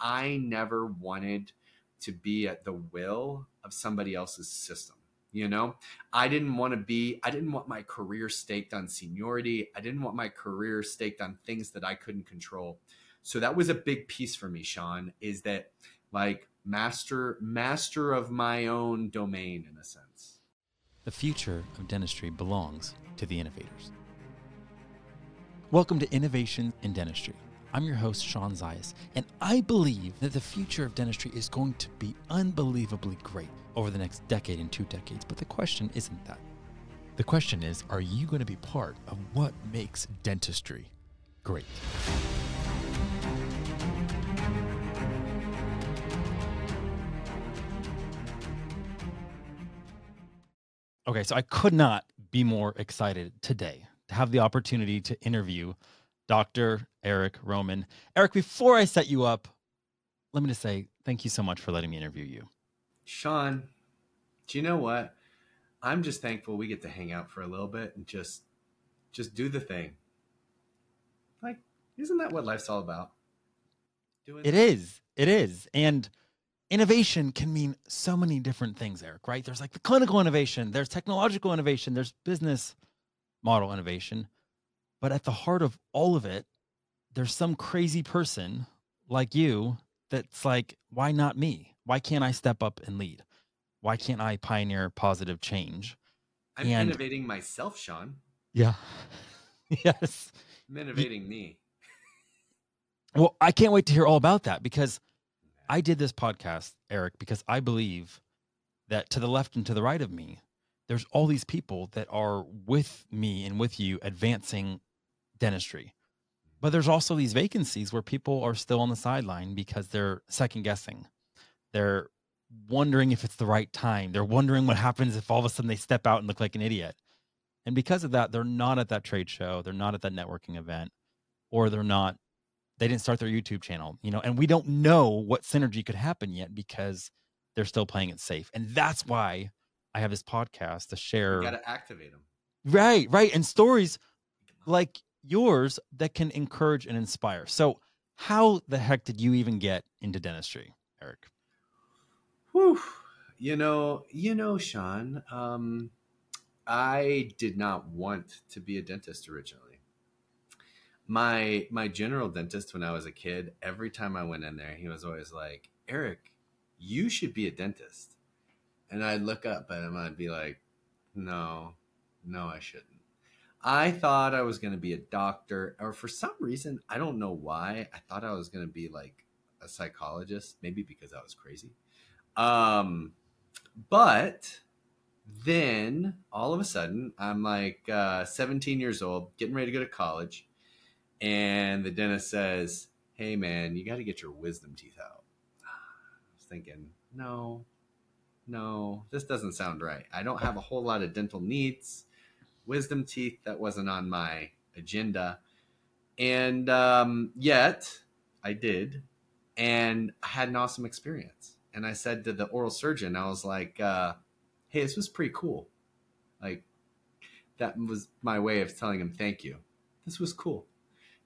I never wanted to be at the will of somebody else's system. You know, I didn't want to be, I didn't want my career staked on seniority. I didn't want my career staked on things that I couldn't control. So that was a big piece for me, Sean, is that like master, master of my own domain in a sense. The future of dentistry belongs to the innovators. Welcome to Innovation in Dentistry. I'm your host, Sean Zayas, and I believe that the future of dentistry is going to be unbelievably great over the next decade and two decades. But the question isn't that. The question is are you going to be part of what makes dentistry great? Okay, so I could not be more excited today to have the opportunity to interview Dr. Eric Roman. Eric, before I set you up, let me just say thank you so much for letting me interview you. Sean, do you know what? I'm just thankful we get to hang out for a little bit and just just do the thing. Like, isn't that what life's all about? Doing it is. It is. And innovation can mean so many different things, Eric, right? There's like the clinical innovation, there's technological innovation, there's business model innovation. But at the heart of all of it, there's some crazy person like you that's like, why not me? Why can't I step up and lead? Why can't I pioneer positive change? I'm and, innovating myself, Sean. Yeah. yes. I'm innovating you, me. well, I can't wait to hear all about that because I did this podcast, Eric, because I believe that to the left and to the right of me, there's all these people that are with me and with you advancing dentistry. But there's also these vacancies where people are still on the sideline because they're second guessing. They're wondering if it's the right time. They're wondering what happens if all of a sudden they step out and look like an idiot. And because of that, they're not at that trade show, they're not at that networking event, or they're not they didn't start their YouTube channel, you know, and we don't know what synergy could happen yet because they're still playing it safe. And that's why I have this podcast to share. You got to activate them. Right, right. And stories like yours that can encourage and inspire. So, how the heck did you even get into dentistry, Eric? Whew. You know, you know, Sean, um, I did not want to be a dentist originally. My my general dentist when I was a kid, every time I went in there, he was always like, "Eric, you should be a dentist." And I'd look up at him, I'd be like, "No, no, I shouldn't." I thought I was going to be a doctor, or for some reason, I don't know why, I thought I was going to be like a psychologist, maybe because I was crazy. Um, but then all of a sudden, I'm like uh, 17 years old, getting ready to go to college, and the dentist says, Hey, man, you got to get your wisdom teeth out. I was thinking, no, no, this doesn't sound right. I don't have a whole lot of dental needs wisdom teeth that wasn't on my agenda. And um, yet i did. And i had an awesome experience. And i said to the oral surgeon i was like uh, hey this was pretty cool. Like that was my way of telling him thank you. This was cool.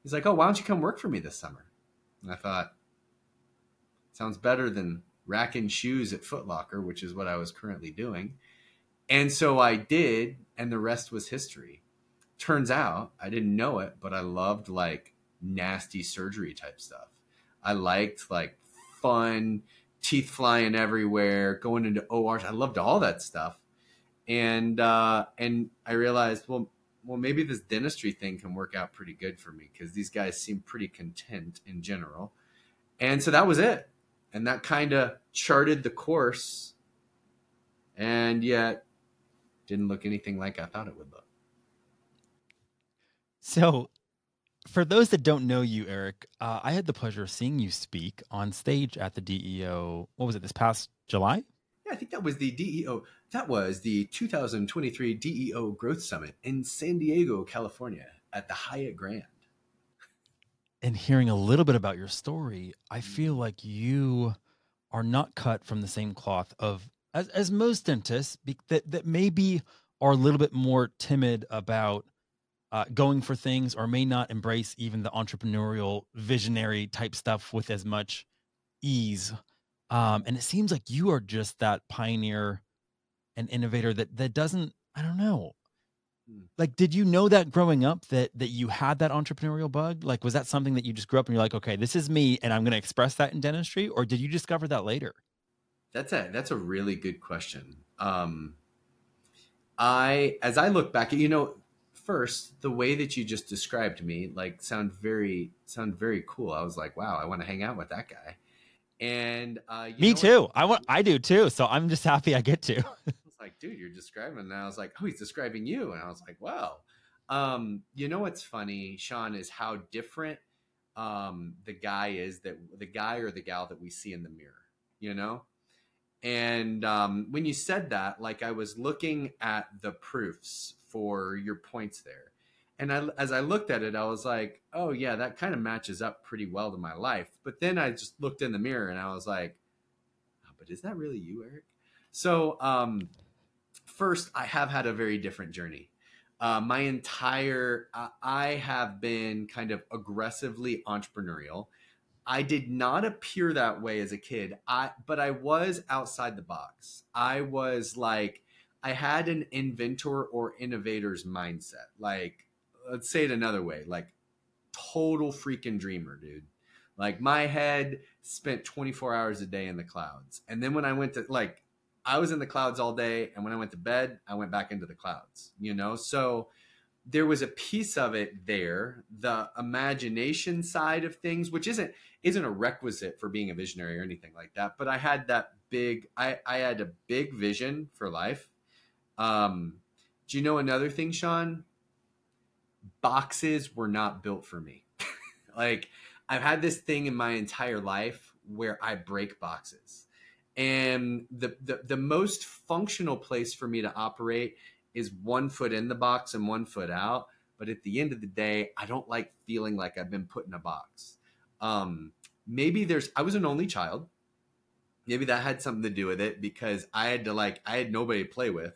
He's like oh why don't you come work for me this summer? And i thought sounds better than racking shoes at Footlocker, which is what I was currently doing. And so I did, and the rest was history. Turns out I didn't know it, but I loved like nasty surgery type stuff. I liked like fun, teeth flying everywhere, going into ORs. I loved all that stuff. And uh, and I realized, well, well, maybe this dentistry thing can work out pretty good for me because these guys seem pretty content in general. And so that was it. And that kind of charted the course. And yet didn't look anything like I thought it would look. So, for those that don't know you, Eric, uh, I had the pleasure of seeing you speak on stage at the DEO. What was it this past July? Yeah, I think that was the DEO. That was the 2023 DEO Growth Summit in San Diego, California, at the Hyatt Grand. And hearing a little bit about your story, I feel like you are not cut from the same cloth of as as most dentists be, that that maybe are a little bit more timid about uh, going for things or may not embrace even the entrepreneurial visionary type stuff with as much ease. Um, and it seems like you are just that pioneer and innovator that that doesn't, I don't know. Hmm. Like, did you know that growing up that that you had that entrepreneurial bug? Like, was that something that you just grew up and you're like, okay, this is me, and I'm going to express that in dentistry, or did you discover that later? That's a that's a really good question. Um, I as I look back, you know, first the way that you just described me, like, sound very sound very cool. I was like, wow, I want to hang out with that guy. And uh, you Me know what? too. I want. I do too. So I'm just happy I get to. I was like, dude, you're describing. And I was like, oh, he's describing you. And I was like, wow. Um, you know what's funny, Sean, is how different um, the guy is that the guy or the gal that we see in the mirror. You know. And um, when you said that, like I was looking at the proofs for your points there, and I, as I looked at it, I was like, oh yeah, that kind of matches up pretty well to my life. But then I just looked in the mirror and I was like, oh, but is that really you, Eric? So um, first, I have had a very different journey. Uh, my entire, uh, I have been kind of aggressively entrepreneurial. I did not appear that way as a kid. I, but I was outside the box. I was like, I had an inventor or innovator's mindset. Like, let's say it another way, like total freaking dreamer, dude. Like my head spent 24 hours a day in the clouds. And then when I went to like I was in the clouds all day and when I went to bed, I went back into the clouds, you know? So there was a piece of it there, the imagination side of things, which isn't isn't a requisite for being a visionary or anything like that, but I had that big I I had a big vision for life. Um do you know another thing, Sean? Boxes were not built for me. like I've had this thing in my entire life where I break boxes. And the, the the most functional place for me to operate is one foot in the box and one foot out. But at the end of the day, I don't like feeling like I've been put in a box. Um, maybe there's I was an only child. Maybe that had something to do with it because I had to like I had nobody to play with.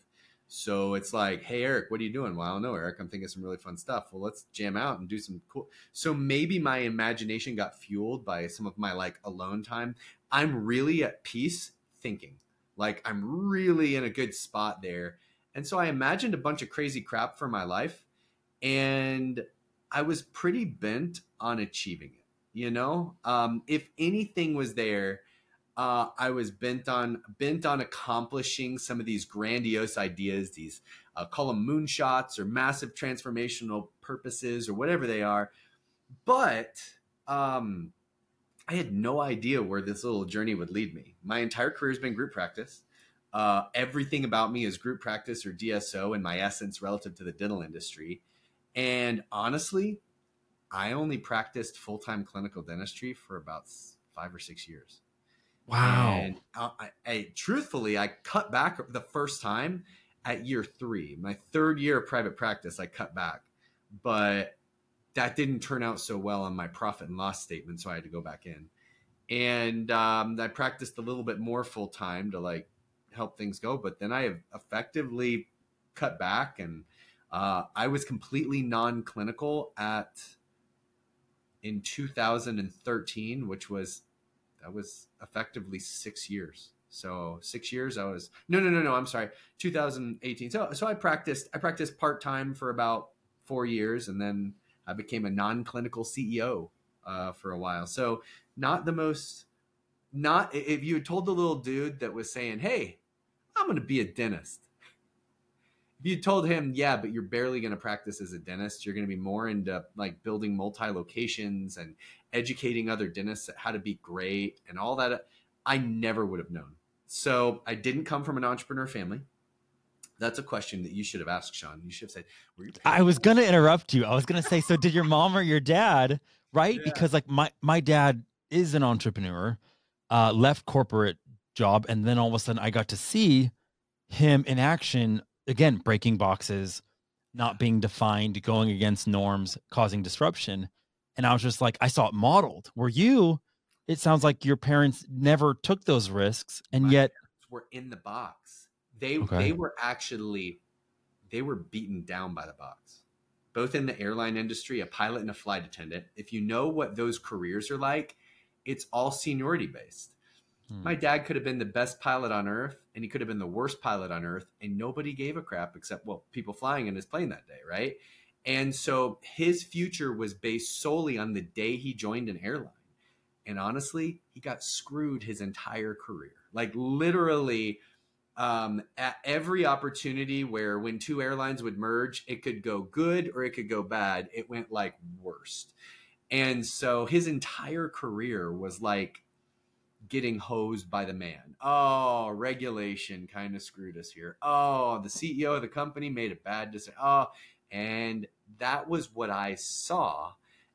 So it's like, hey Eric, what are you doing? Well, I don't know, Eric. I'm thinking some really fun stuff. Well, let's jam out and do some cool. So maybe my imagination got fueled by some of my like alone time. I'm really at peace thinking. Like I'm really in a good spot there. And so I imagined a bunch of crazy crap for my life and I was pretty bent on achieving it. You know, um, if anything was there, uh, I was bent on bent on accomplishing some of these grandiose ideas. These uh, call them moonshots or massive transformational purposes or whatever they are. But um, I had no idea where this little journey would lead me. My entire career has been group practice. Uh, everything about me is group practice or DSO in my essence relative to the dental industry. And honestly, I only practiced full time clinical dentistry for about five or six years. Wow. And I, I, I, truthfully, I cut back the first time at year three. My third year of private practice, I cut back, but that didn't turn out so well on my profit and loss statement, so I had to go back in. And um, I practiced a little bit more full time to like help things go, but then I have effectively cut back, and uh, I was completely non-clinical at in 2013, which was that was effectively six years. So six years I was no no no no I'm sorry 2018. So so I practiced I practiced part time for about four years and then I became a non clinical CEO uh, for a while. So not the most not if you had told the little dude that was saying hey I'm going to be a dentist. If you told him, yeah, but you're barely going to practice as a dentist, you're going to be more into like building multi locations and educating other dentists how to be great and all that. I never would have known. So I didn't come from an entrepreneur family. That's a question that you should have asked, Sean. You should have said, I was going to interrupt you. I was going to say, so did your mom or your dad, right? Yeah. Because like my, my dad is an entrepreneur, uh, left corporate job. And then all of a sudden I got to see him in action again, breaking boxes, not being defined, going against norms, causing disruption. And I was just like, I saw it modeled. Were you, it sounds like your parents never took those risks and My yet were in the box. They okay. they were actually they were beaten down by the box. Both in the airline industry, a pilot and a flight attendant. If you know what those careers are like, it's all seniority based. Hmm. My dad could have been the best pilot on earth and he could have been the worst pilot on earth and nobody gave a crap except well people flying in his plane that day, right? And so his future was based solely on the day he joined an airline. And honestly, he got screwed his entire career. Like literally um, at every opportunity where when two airlines would merge, it could go good or it could go bad. It went like worst. And so his entire career was like getting hosed by the man. Oh, regulation kind of screwed us here. Oh, the CEO of the company made a bad decision. Oh, and that was what I saw.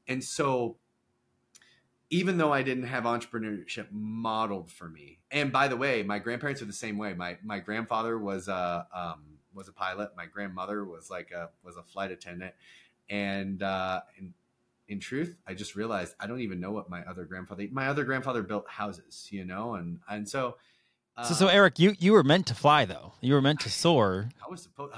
And so even though I didn't have entrepreneurship modeled for me, and by the way, my grandparents are the same way. My my grandfather was a um, was a pilot. My grandmother was like a was a flight attendant, and uh, and in truth, I just realized I don't even know what my other grandfather. My other grandfather built houses, you know, and and so. Uh, so so Eric, you you were meant to fly though. You were meant to soar. I was supposed.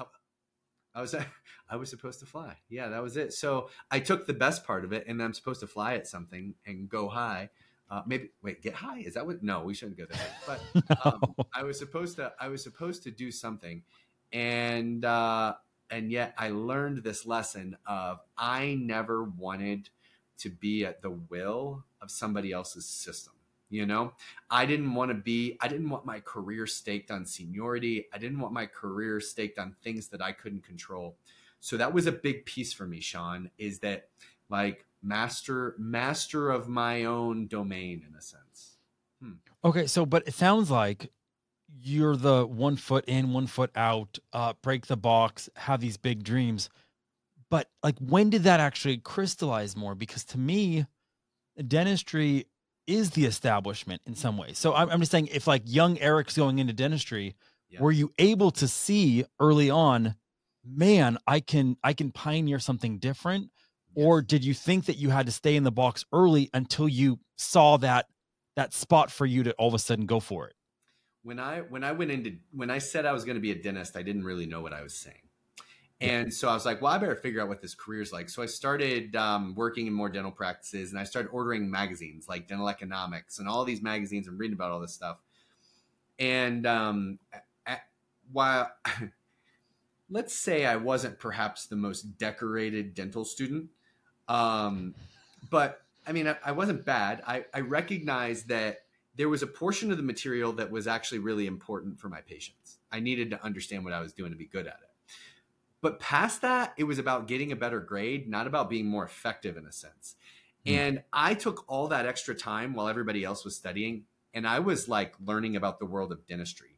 I was I was supposed to fly. Yeah, that was it. So I took the best part of it, and I'm supposed to fly at something and go high. Uh, maybe wait, get high? Is that what? No, we shouldn't go there. But no. um, I was supposed to. I was supposed to do something, and uh, and yet I learned this lesson of I never wanted to be at the will of somebody else's system. You know, I didn't want to be, I didn't want my career staked on seniority. I didn't want my career staked on things that I couldn't control. So that was a big piece for me, Sean, is that like master, master of my own domain in a sense. Hmm. Okay. So, but it sounds like you're the one foot in, one foot out, uh, break the box, have these big dreams. But like, when did that actually crystallize more? Because to me, dentistry is the establishment in some ways. So I'm, I'm just saying, if like young Eric's going into dentistry, yeah. were you able to see early on, man, I can I can pioneer something different, yes. or did you think that you had to stay in the box early until you saw that that spot for you to all of a sudden go for it? When I when I went into when I said I was going to be a dentist, I didn't really know what I was saying. And so I was like, well, I better figure out what this career is like. So I started um, working in more dental practices and I started ordering magazines like Dental Economics and all these magazines and reading about all this stuff. And um, at, while, let's say I wasn't perhaps the most decorated dental student, um, but I mean, I, I wasn't bad. I, I recognized that there was a portion of the material that was actually really important for my patients. I needed to understand what I was doing to be good at it. But past that, it was about getting a better grade, not about being more effective in a sense. Mm. And I took all that extra time while everybody else was studying, and I was like learning about the world of dentistry.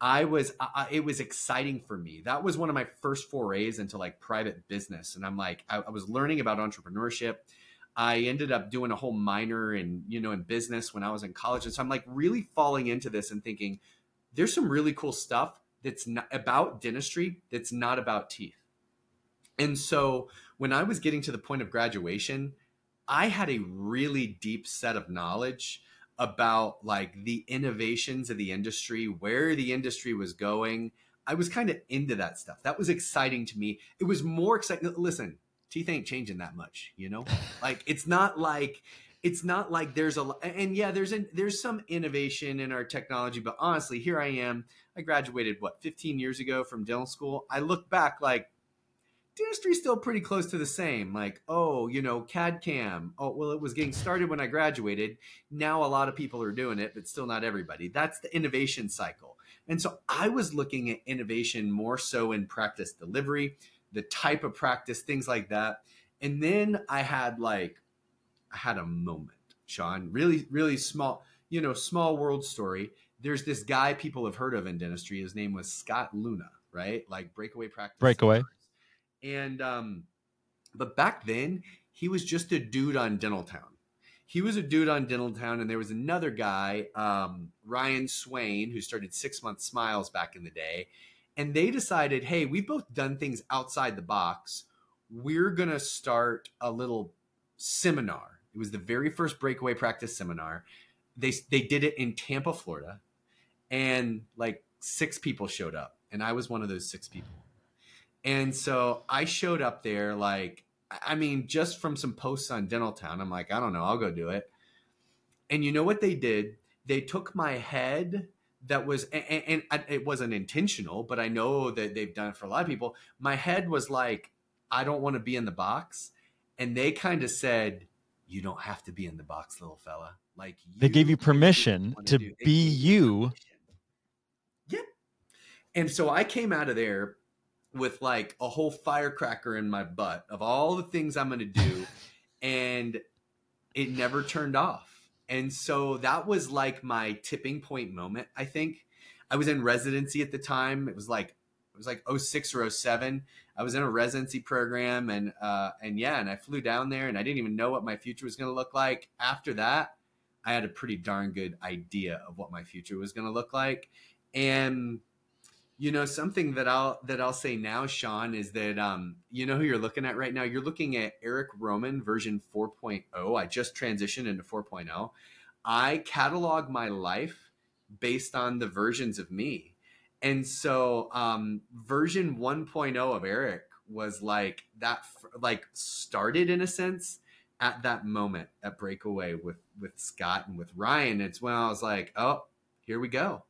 I was, I, it was exciting for me. That was one of my first forays into like private business. And I'm like, I, I was learning about entrepreneurship. I ended up doing a whole minor in, you know, in business when I was in college. And so I'm like really falling into this and thinking, there's some really cool stuff that's not about dentistry that's not about teeth. And so when I was getting to the point of graduation, I had a really deep set of knowledge about like the innovations of the industry, where the industry was going. I was kind of into that stuff. That was exciting to me. It was more exciting. Listen, teeth ain't changing that much, you know? like it's not like it's not like there's a and yeah there's an, there's some innovation in our technology but honestly here i am. I graduated what 15 years ago from dental school. I look back like dentistry's still pretty close to the same. Like oh you know cad cam. Oh well it was getting started when i graduated. Now a lot of people are doing it but still not everybody. That's the innovation cycle. And so i was looking at innovation more so in practice delivery the type of practice things like that and then i had like I had a moment, Sean. Really, really small, you know, small world story. There's this guy people have heard of in dentistry. His name was Scott Leune, right? Like breakaway practice. Breakaway. And um, but back then he was just a dude on Dental Town. He was a dude on Dental Town, and there was another guy, um, Ryan Swain, who started Six Month Smiles back in the day. And they decided, hey, we've both done things outside the box. We're gonna start a little seminar it was the very first breakaway practice seminar. They they did it in Tampa, Florida, and like six people showed up, and I was one of those six people. And so I showed up there like I mean, just from some posts on Dental Town, I'm like, I don't know, I'll go do it. And you know what they did? They took my head that was and, and, it wasn't intentional but i know that they've done it for a lot of people. My head was like i don't want to be in the box and they kind of said you don't have to be in the box little fella. Like they gave you permission to be you yep. And so i came out of there with like a whole firecracker in my butt of all the things i'm going to do and it never turned off and so that was like my tipping point moment, I think. I was in residency at the time. It was like it was like 06 or 07. I was in a residency program and uh and yeah, and I flew down there and I didn't even know what my future was going to look like. After that, I had a pretty darn good idea of what my future was going to look like. And you know something that i'll that i'll say now sean is that um you know who you're looking at right now? You're looking at eric roman version 4.0 i just transitioned into 4.0 i catalog my life based on the versions of me. And so um version 1.0 of eric was like that like started in a sense at that moment at breakaway with with scott and with ryan. It's when i was like oh here we go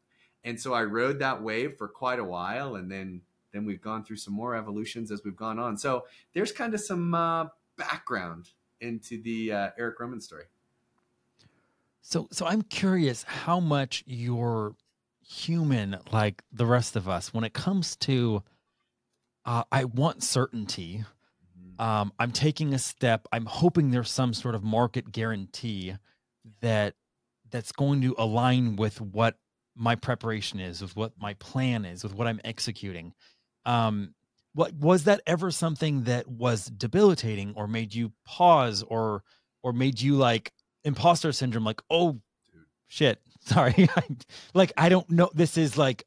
and so I rode that wave for quite a while, and then then we've gone through some more evolutions as we've gone on. So there's kind of some uh, background into the uh, Eric Roman story. So so I'm curious how much you're human like the rest of us when it comes to uh, I want certainty. Mm-hmm. Um, I'm taking a step. I'm hoping there's some sort of market guarantee that that's going to align with what my preparation is, with what my plan is, with what I'm executing. Um, what was that ever something that was debilitating or made you pause or or made you like imposter syndrome like oh shit sorry like i don't know this is like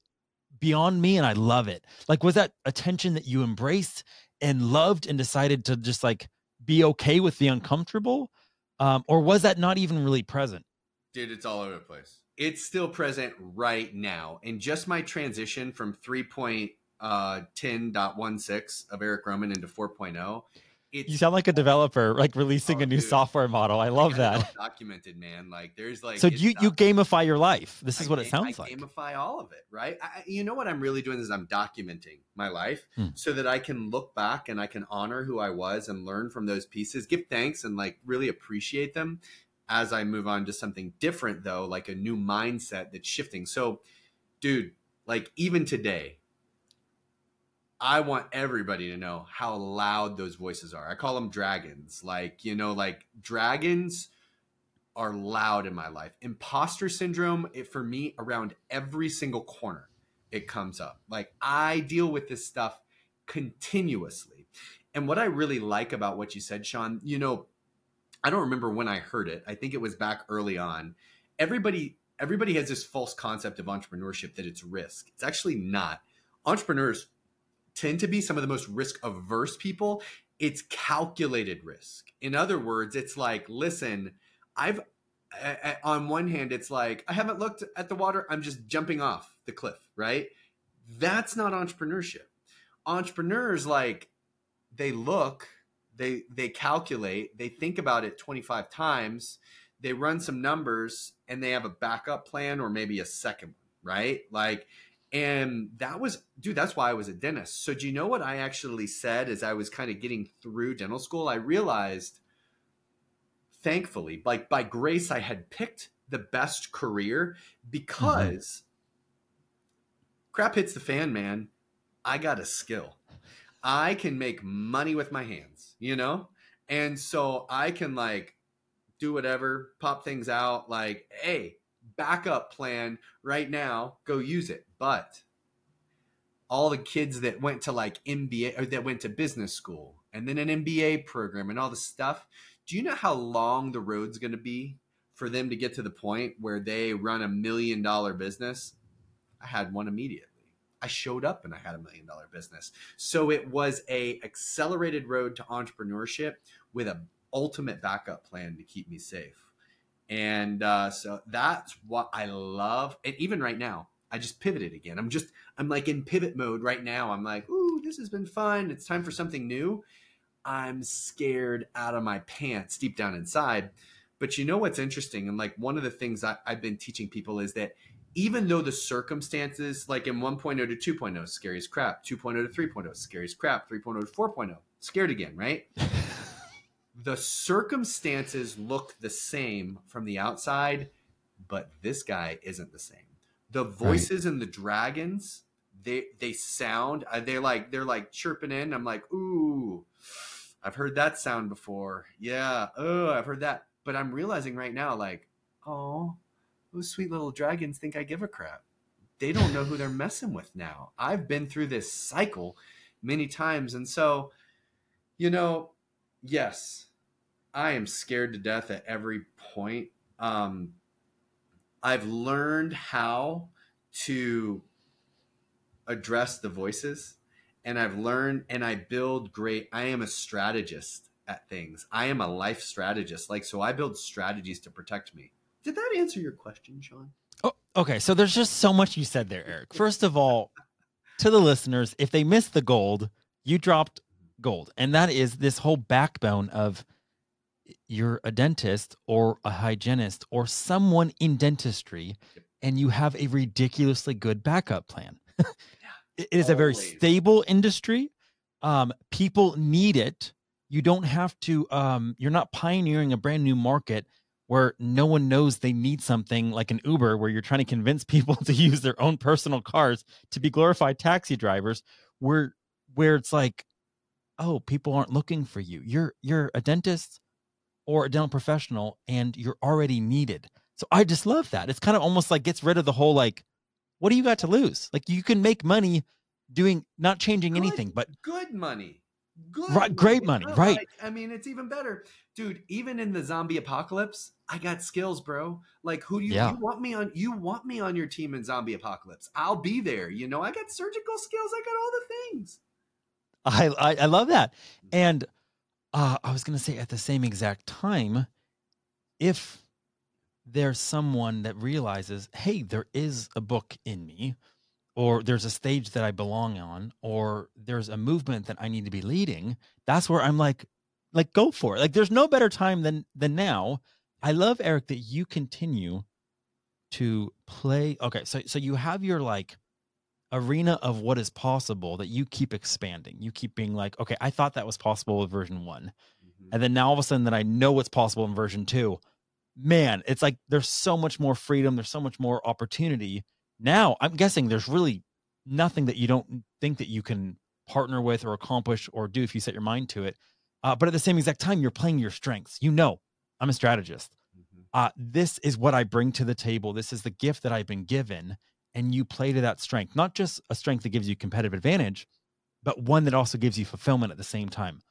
beyond me and i love it. Like was that a tension that you embraced and loved and decided to just like be okay with the uncomfortable? Um or was that not even really present? Dude it's all over the place it's still present right now. And just my transition from 3.10.16 uh, of Eric Roman into 4.0. you sound like a developer, like releasing oh, a new dude. software model. I love that. Documented, man. Like there's like so you you gamify your life. This is I, what it sounds I like. Gamify all of it, right? I, you know what I'm really doing is I'm documenting my life hmm. so that I can look back and I can honor who I was and learn from those pieces, give thanks and like really appreciate them as I move on to something different, though, like a new mindset that's shifting. So, dude, like even today, I want everybody to know how loud those voices are. I call them dragons. Like, you know, like dragons are loud in my life. Imposter syndrome, it, for me, around every single corner, it comes up. Like, I deal with this stuff continuously. And what I really like about what you said, Sean, you know, I don't remember when I heard it. I think it was back early on. Everybody everybody has this false concept of entrepreneurship that it's risk. It's actually not. Entrepreneurs tend to be some of the most risk averse people. It's calculated risk. In other words, it's like, listen, I've on one hand, it's like I haven't looked at the water. I'm just jumping off the cliff, right? That's not entrepreneurship. Entrepreneurs like they look they they calculate they think about it 25 times they run some numbers and they have a backup plan or maybe a second one right? Like and that was dude that's why i was a dentist. So do you know what i actually said as i was kind of getting through dental school? I realized thankfully like by grace i had picked the best career because mm-hmm. crap hits the fan man i got a skill I can make money with my hands, you know? And so I can like do whatever, pop things out, like, hey, backup plan right now, go use it. But all the kids that went to like MBA or that went to business school and then an MBA program and all the stuff, do you know how long the road's going to be for them to get to the point where they run a million dollar business? I had one immediate. I showed up and I had a million dollar business. So it was a accelerated road to entrepreneurship with a ultimate backup plan to keep me safe. And uh, so that's what I love. And even right now, I just pivoted again. I'm just I'm like in pivot mode right now. I'm like, ooh, this has been fun. It's time for something new. I'm scared out of my pants deep down inside. But you know what's interesting? And like one of the things I, I've been teaching people is that even though the circumstances, like in 1.0 to 2.0, scary as crap, 2.0 to 3.0, scary as crap, 3.0 to 4.0, scared again, right? the circumstances look the same from the outside, but this guy isn't the same. The voices right. and the dragons, they they sound uh, they're like they're like chirping in. I'm like, ooh, I've heard that sound before. Yeah, oh, I've heard that. But I'm realizing right now, like, oh, those sweet little dragons think I give a crap. They don't know who they're messing with now. I've been through this cycle many times, and so, you know, yes, I am scared to death at every point. Um, I've learned how to address the voices and I've learned and I build great. I am a strategist at things. I am a life strategist. Like, so I build strategies to protect me. Did that answer your question, Sean? Oh, okay. So there's just so much you said there, Eric. First of all, to the listeners, if they missed the gold, you dropped gold. And that is this whole backbone of you're a dentist or a hygienist or someone in dentistry and you have a ridiculously good backup plan. it is Always. a very stable industry. Um, people need it. You don't have to, um, you're not pioneering a brand new market where no one knows they need something like an Uber, where you're trying to convince people to use their own personal cars to be glorified taxi drivers, where where it's like, oh, people aren't looking for you. You're you're a dentist or a dental professional and you're already needed. So I just love that. It's kind of almost like gets rid of the whole like, what do you got to lose? Like you can make money doing not changing good, anything, but good money. Good right, great money, right? I mean, it's even better. Dude, even in the zombie apocalypse, I got skills, bro. Like who do you, yeah. you want me on you want me on your team in zombie apocalypse. I'll be there. You know, I got surgical skills, I got all the things. I I, I love that. And uh, I was going to say at the same exact time, if there's someone that realizes, hey, there is a book in me, or there's a stage that I belong on, or there's a movement that I need to be leading, that's where I'm like, like go for it. Like there's no better time than than now. I love Eric that you continue to play. Okay, so so you have your like arena of what is possible that you keep expanding. You keep being like, okay, I thought that was possible with version one. Mm-hmm. And then now all of a sudden that I know what's possible in version two. Man, it's like there's so much more freedom, there's so much more opportunity. Now, I'm guessing there's really nothing that you don't think that you can partner with or accomplish or do if you set your mind to it. Uh, but at the same exact time, you're playing your strengths. You know, I'm a strategist. Mm-hmm. Uh, this is what I bring to the table. This is the gift that I've been given and you play to that strength, not just a strength that gives you competitive advantage, but one that also gives you fulfillment at the same time.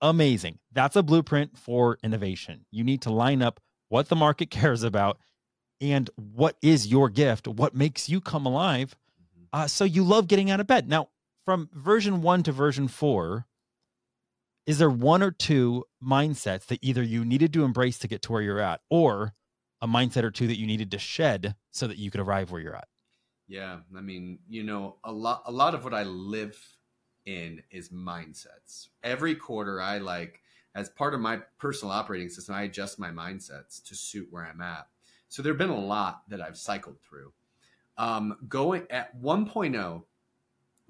Amazing. That's a blueprint for innovation. You need to line up what the market cares about and what is your gift, what makes you come alive. Mm-hmm. Uh, so you love getting out of bed. Now, from version one to version four, is there one or two mindsets that either you needed to embrace to get to where you're at, or a mindset or two that you needed to shed so that you could arrive where you're at? Yeah, I mean, you know, a lot a lot of what I live in is mindsets. Every quarter I like as part of my personal operating system, I adjust my mindsets to suit where I'm at. So there've been a lot that I've cycled through. Um, going at 1.0,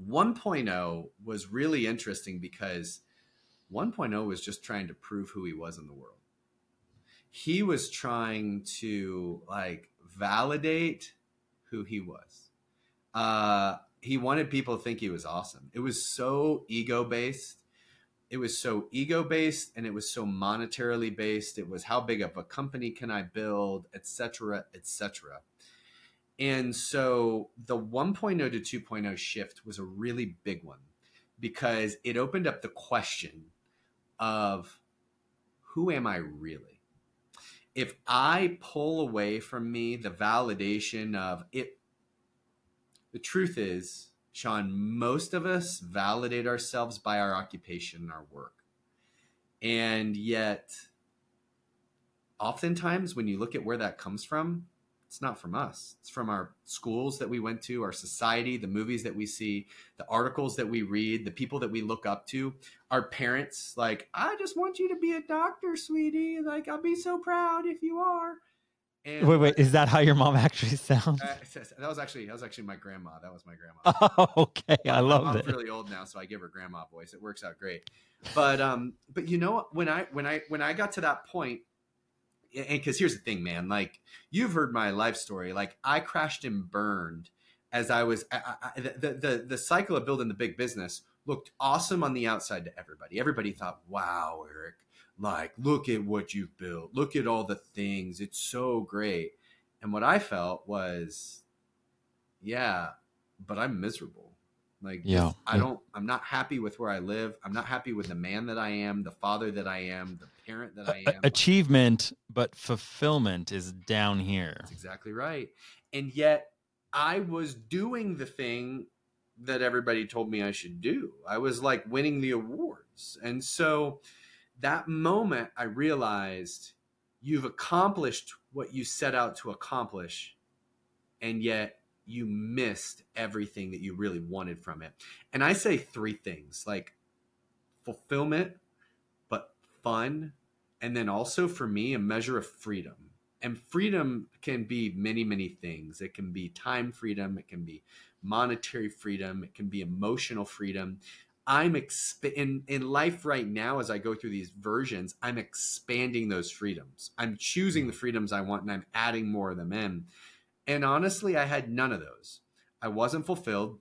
1.0 was really interesting because 1.0 was just trying to prove who he was in the world. He was trying to like validate who he was uh, he wanted people to think he was awesome. It was so ego based. It was so ego based and it was so monetarily based. It was how big of a company can I build, etc., etc. And so the 1.0 to 2.0 shift was a really big one because it opened up the question of who am I really? If I pull away from me the validation of it the truth is, Sean, most of us validate ourselves by our occupation and our work. And yet, oftentimes when you look at where that comes from, It's not from us. It's from our schools that we went to, our society, the movies that we see, the articles that we read, the people that we look up to, our parents. Like, I just want you to be a doctor, sweetie. Like, I'll be so proud if you are. And wait, wait, is that how your mom actually sounds? Uh, that was actually that was actually my grandma. That was my grandma. Oh, okay, I love it. I'm really old now, so I give her grandma voice. It works out great. But um, but you know when I when I when I got to that point, and because here's the thing, man, like you've heard my life story. Like I crashed and burned as I was I, I, the, the the cycle of building the big business looked awesome on the outside to everybody. Everybody thought, "Wow, Eric, like look at what you've built. Look at all the things. It's so great. And what i felt was yeah but i'm miserable. Like yeah i don't i'm not happy with where i live. I'm not happy with the man that i am the father that i am the parent that i am. achievement but fulfillment is down here. That's exactly right. And yet i was doing the thing that everybody told me i should do. I was like winning the awards. And so that moment I realized you've accomplished what you set out to accomplish, and yet you missed everything that you really wanted from it. And I say three things like fulfillment, but fun, and then also for me, a measure of freedom. And freedom can be many, many things. It can be time freedom, it can be monetary freedom, it can be emotional freedom. I'm exp- in in life right now as I go through these versions, I'm expanding those freedoms. I'm choosing the freedoms I want and I'm adding more of them in. And honestly, I had none of those. I wasn't fulfilled.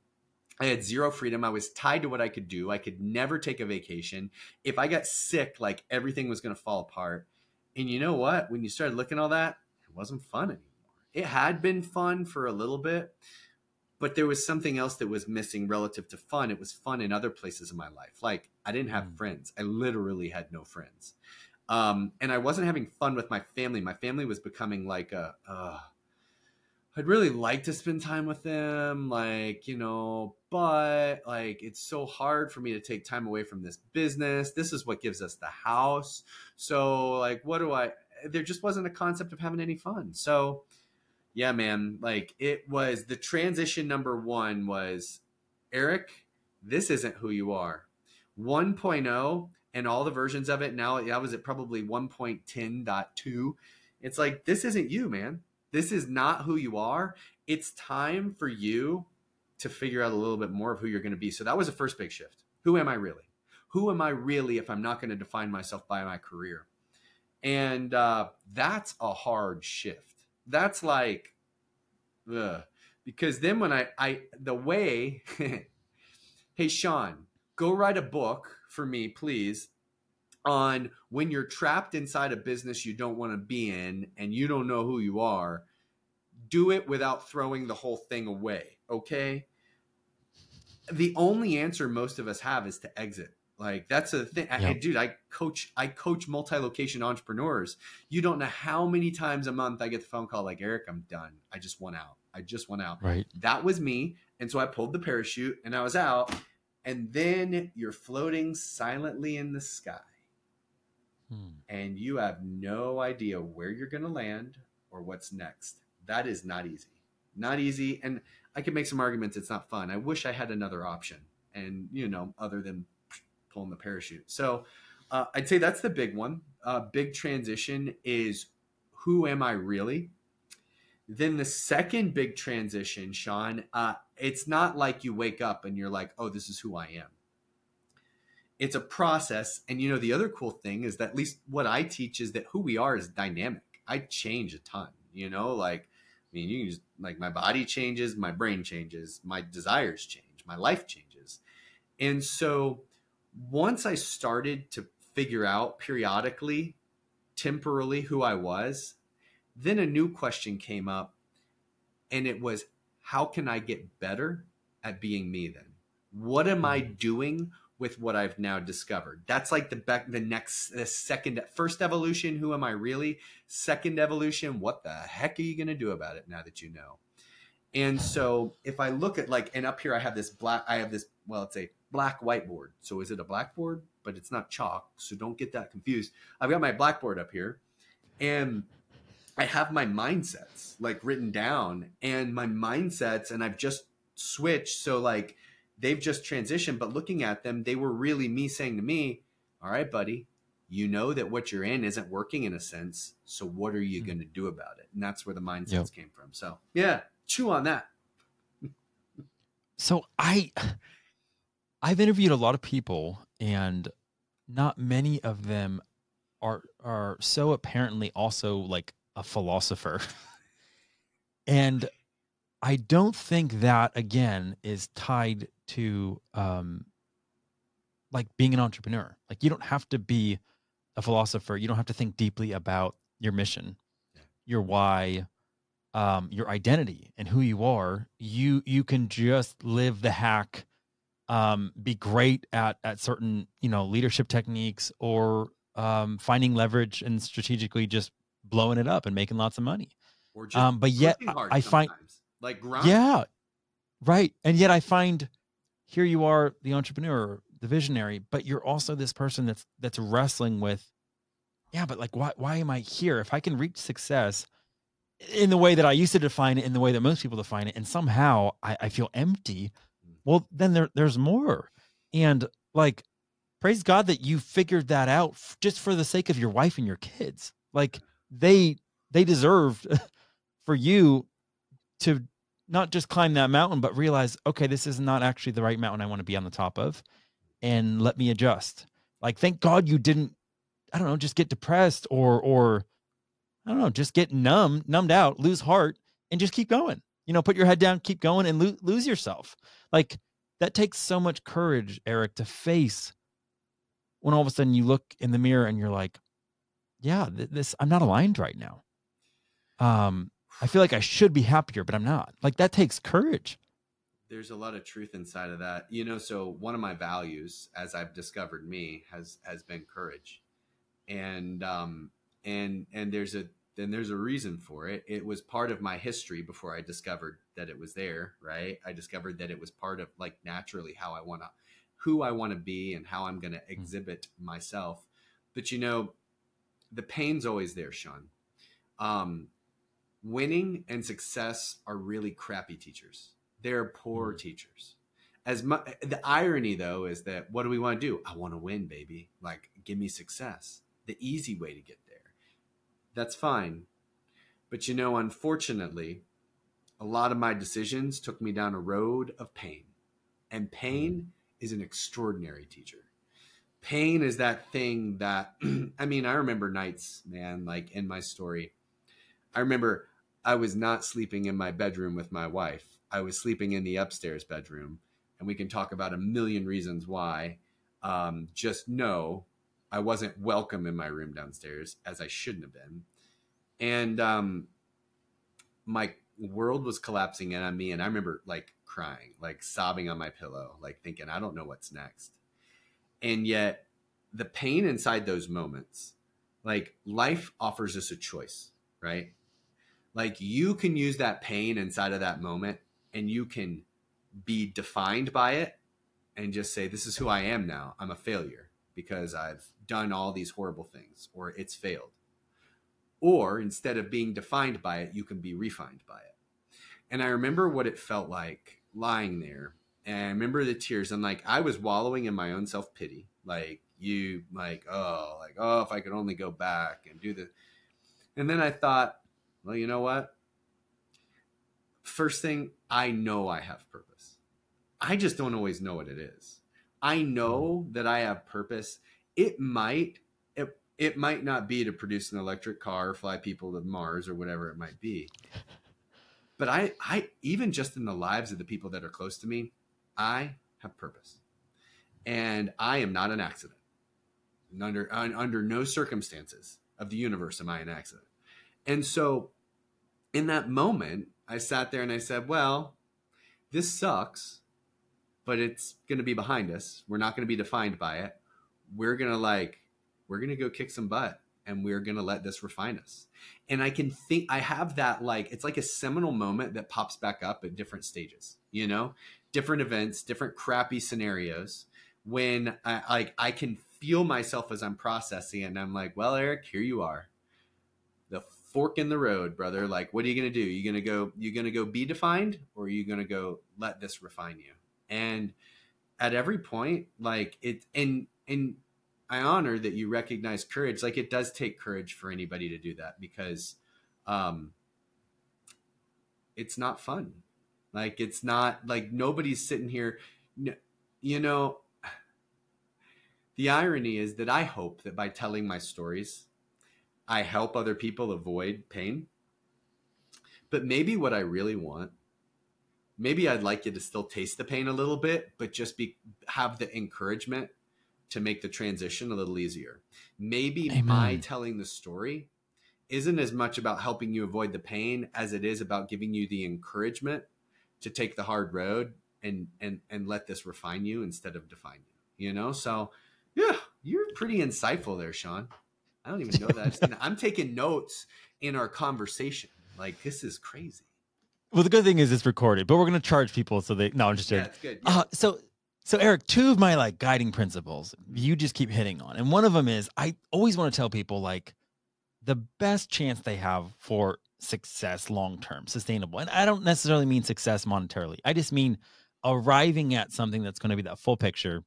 I had zero freedom. I was tied to what I could do. I could never take a vacation. If I got sick, like everything was going to fall apart. And you know what? When you started looking all that, it wasn't fun anymore. It had been fun for a little bit, but there was something else that was missing relative to fun. It was fun in other places in my life. Like I didn't have mm. friends. I literally had no friends. Um, and I wasn't having fun with my family. My family was becoming like a, uh, I'd really like to spend time with them, like, you know, but like it's so hard for me to take time away from this business. This is what gives us the house. So, like, what do I, there just wasn't a concept of having any fun. So, yeah, man, like it was the transition number one was Eric, this isn't who you are. 1.0 and all the versions of it now, that was at probably 1.10.2. It's like, this isn't you, man. This is not who you are. It's time for you to figure out a little bit more of who you're going to be. So that was the first big shift. Who am I really? Who am I really if I'm not going to define myself by my career? And uh, that's a hard shift that's like ugh. because then when I I the way hey Sean, go write a book for me, please, on when you're trapped inside a business you don't want to be in and you don't know who you are. Do it without throwing the whole thing away, okay? The only answer most of us have is to exit like that's a thing. I, dude. I coach. I coach multi-location entrepreneurs. You don't know how many times a month I get the phone call like, "Eric, I'm done. I just went out. I just went out." Right. That was me, and so I pulled the parachute and I was out. And then you're floating silently in the sky, hmm. and you have no idea where you're going to land or what's next. That is not easy. Not easy. And I could make some arguments. It's not fun. I wish I had another option, and you know, other than pulling the parachute. So uh, I'd say that's the big one. Uh, big transition is who am I really? Then the second big transition, Sean, uh, it's not like you wake up and you're like, oh, this is who I am. It's a process. And you know, the other cool thing is that at least what I teach is that who we are is dynamic. I change a ton, you know, like, I mean, you can just like my body changes, my brain changes, my desires change, my life changes. And so once I started to figure out periodically, temporarily who I was, then a new question came up. And it was, how can I get better at being me then? What am I mm-hmm. doing with what I've now discovered? That's like the back, the next, the second, first evolution. Who am I really? Second evolution. What the heck are you going to do about it now that you know? And so if I look at like, and up here I have this black, I have this, well, it's a black whiteboard. So is it a blackboard? But it's not chalk. So don't get that confused. I've got my blackboard up here. And I have my mindsets like written down and my mindsets and I've just switched so like they've just transitioned but looking at them they were really me saying to me all right buddy you know that what you're in isn't working in a sense so what are you mm-hmm. going to do about it and that's where the mindsets yep. came from so yeah chew on that so i i've interviewed a lot of people and not many of them are are so apparently also like a philosopher. and I don't think that again is tied to um like being an entrepreneur. Like you don't have to be a philosopher. You don't have to think deeply about your mission, your why, um, your identity and who you are. You you can just live the hack, um, be great at at certain, you know, leadership techniques or um, finding leverage and strategically just blowing it up and making lots of money. um, but yet I find like grind. yeah, right. And yet I find here you are, the entrepreneur, the visionary, but you're also this person that's that's wrestling with, yeah, but like why why am I here? If I can reach success in the way that I used to define it, in the way that most people define it, and somehow I, I feel empty. Well then there there's more. And like praise God that you figured that out just for the sake of your wife and your kids. Like they they deserved for you to not just climb that mountain, but realize, okay, this is not actually the right mountain I want to be on the top of, and let me adjust. Like, thank God you didn't, I don't know, just get depressed or or I don't know, just get numb, numbed out, lose heart, and just keep going. You know, put your head down, keep going, and lo- lose yourself. Like that takes so much courage, Eric, to face when all of a sudden you look in the mirror and you're like, yeah, th- this I'm not aligned right now. Um, I feel like I should be happier, but I'm not. Like that takes courage. There's a lot of truth inside of that. You know, so one of my values as I've discovered me has has been courage. And um and and there's a then there's a reason for it. It was part of my history before I discovered that it was there, right? I discovered that it was part of like naturally how I want to who I want to be and how I'm going to mm. exhibit myself. But you know, the pain's always there, Sean. Um, winning and success are really crappy teachers. They're poor mm. teachers. As much the irony though is that what do we want to do? I want to win, baby. Like give me success. The easy way to get. That's fine. But you know, unfortunately, a lot of my decisions took me down a road of pain. And pain mm is an extraordinary teacher. Pain is that thing that, I mean, I remember nights, man, like in my story. I remember I was not sleeping in my bedroom with my wife. I was sleeping in the upstairs bedroom. And we can talk about a million reasons why. Um, just know I wasn't welcome in my room downstairs, as I shouldn't have been. And um, my world was collapsing in on me. And I remember like crying, like sobbing on my pillow, like thinking, I don't know what's next. And yet, the pain inside those moments, like life offers us a choice, right? Like you can use that pain inside of that moment and you can be defined by it and just say, This is who I am now. I'm a failure because I've done all these horrible things or it's failed. Or instead of being defined by it, you can be refined by it. And I remember what it felt like lying there and I remember the tears and like I was wallowing in my own self pity. Like you like, oh, like, oh, if I could only go back and do the and then I thought, well, you know what? First thing, I know I have purpose. I just don't always know what it is. I know that I have purpose. It might it, it might not be to produce an electric car, fly people to Mars or whatever it might be but I, I even just in the lives of the people that are close to me, I have purpose, and I am not an accident. Under under no circumstances of the universe am I an accident. And so, in that moment, I sat there and I said, "Well, this sucks, but it's going to be behind us. We're not going to be defined by it. We're going to like, we're going to go kick some butt." and we're going to let this refine us. And I can think I have that like it's like a seminal moment that pops back up at different stages, you know, different events, different crappy scenarios when I like I can feel myself as I'm processing and I'm like, well, Eric, here you are. The fork in the road, brother. Like, what are you gonna do? You're gonna go? you're gonna go be defined, or are you gonna go let this refine you? And at every point, like it, and and I honor that you recognize courage. Like, it does take courage for anybody to do that because, um, it's not fun. Like, it's not like nobody's sitting here. You know, the irony is that I hope that by telling my stories, I help other people avoid pain. But maybe what I really want, maybe I'd like you to still taste the pain a little bit, but just be have the encouragement to make the transition a little easier. Maybe Amen. my telling the story isn't as much about helping you avoid the pain as it is about giving you the encouragement to take the hard road and and and let this refine you instead of define you. You know? So yeah, you're pretty insightful there, Sean. I don't even know that. I'm taking notes in our conversation. Like this is crazy. Well, the good thing is it's recorded, but we're going to charge people so they. No, I'm just joking. Yeah, good. Yeah. Uh, so, so Eric, two of my like guiding principles you just keep hitting on, and one of them is I always want to tell people like the best chance they have for success long term, sustainable, and I don't necessarily mean success monetarily. I just mean arriving at something that's going to be that full picture.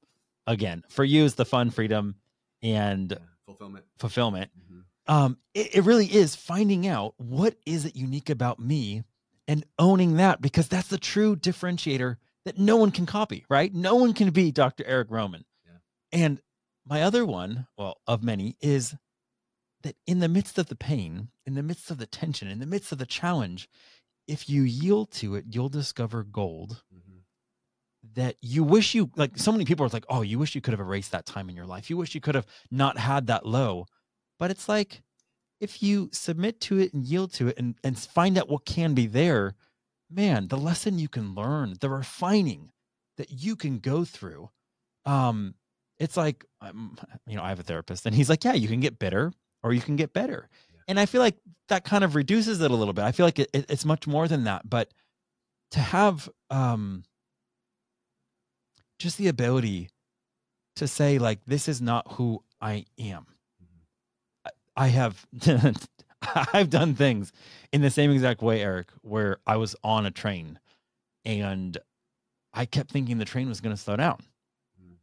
Again, for you is the fun, freedom, and yeah, fulfillment. Fulfillment. Mm-hmm. Um, it, it really is finding out what is it unique about me and owning that because that's the true differentiator that no one can copy, right? No one can be Dr. Eric Roman. Yeah. And my other one, well, of many, is that in the midst of the pain, in the midst of the tension, in the midst of the challenge, if you yield to it, you'll discover gold mm-hmm. that you wish you like so many people are like, oh, you wish you could have erased that time in your life. You wish you could have not had that low. But it's like if you submit to it and yield to it and, and find out what can be there, man, the lesson you can learn, the refining that you can go through. Um, it's like, um, you know, I have a therapist and he's like, yeah, you can get bitter or you can get better. Yeah. And I feel like that kind of reduces it a little bit. I feel like it, it, it's much more than that, but to have, um, just the ability to say like, this is not who I am I have I've done things in the same exact way, Eric, where I was on a train and I kept thinking the train was going to slow down. Mm.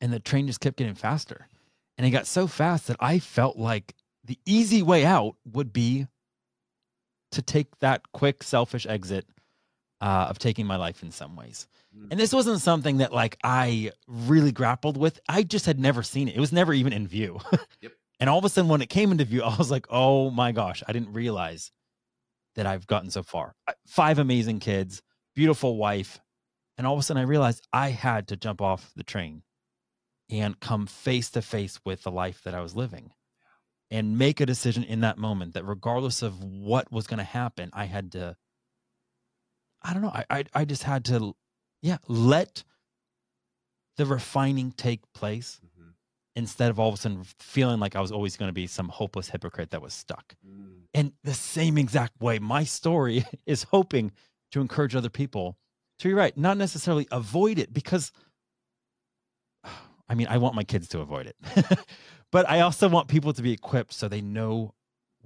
And the train just kept getting faster. And it got so fast that I felt like the easy way out would be to take that quick, selfish exit uh, of taking my life in some ways. Mm. And this wasn't something that like I really grappled with. I just had never seen it. It was never even in view. yep. And all of a sudden, when it came into view, I was like, oh my gosh, I didn't realize that I've gotten so far. Five amazing kids, beautiful wife. And all of a sudden, I realized I had to jump off the train and come face to face with the life that I was living and make a decision in that moment that regardless of what was going to happen, I had to, I don't know, I, I, I just had to, yeah, let the refining take place mm-hmm. Instead of all of a sudden feeling like I was always going to be some hopeless hypocrite that was stuck. Mm. And the same exact way, my story is hoping to encourage other people to be right, not necessarily avoid it because I mean, I want my kids to avoid it. but I also want people to be equipped so they know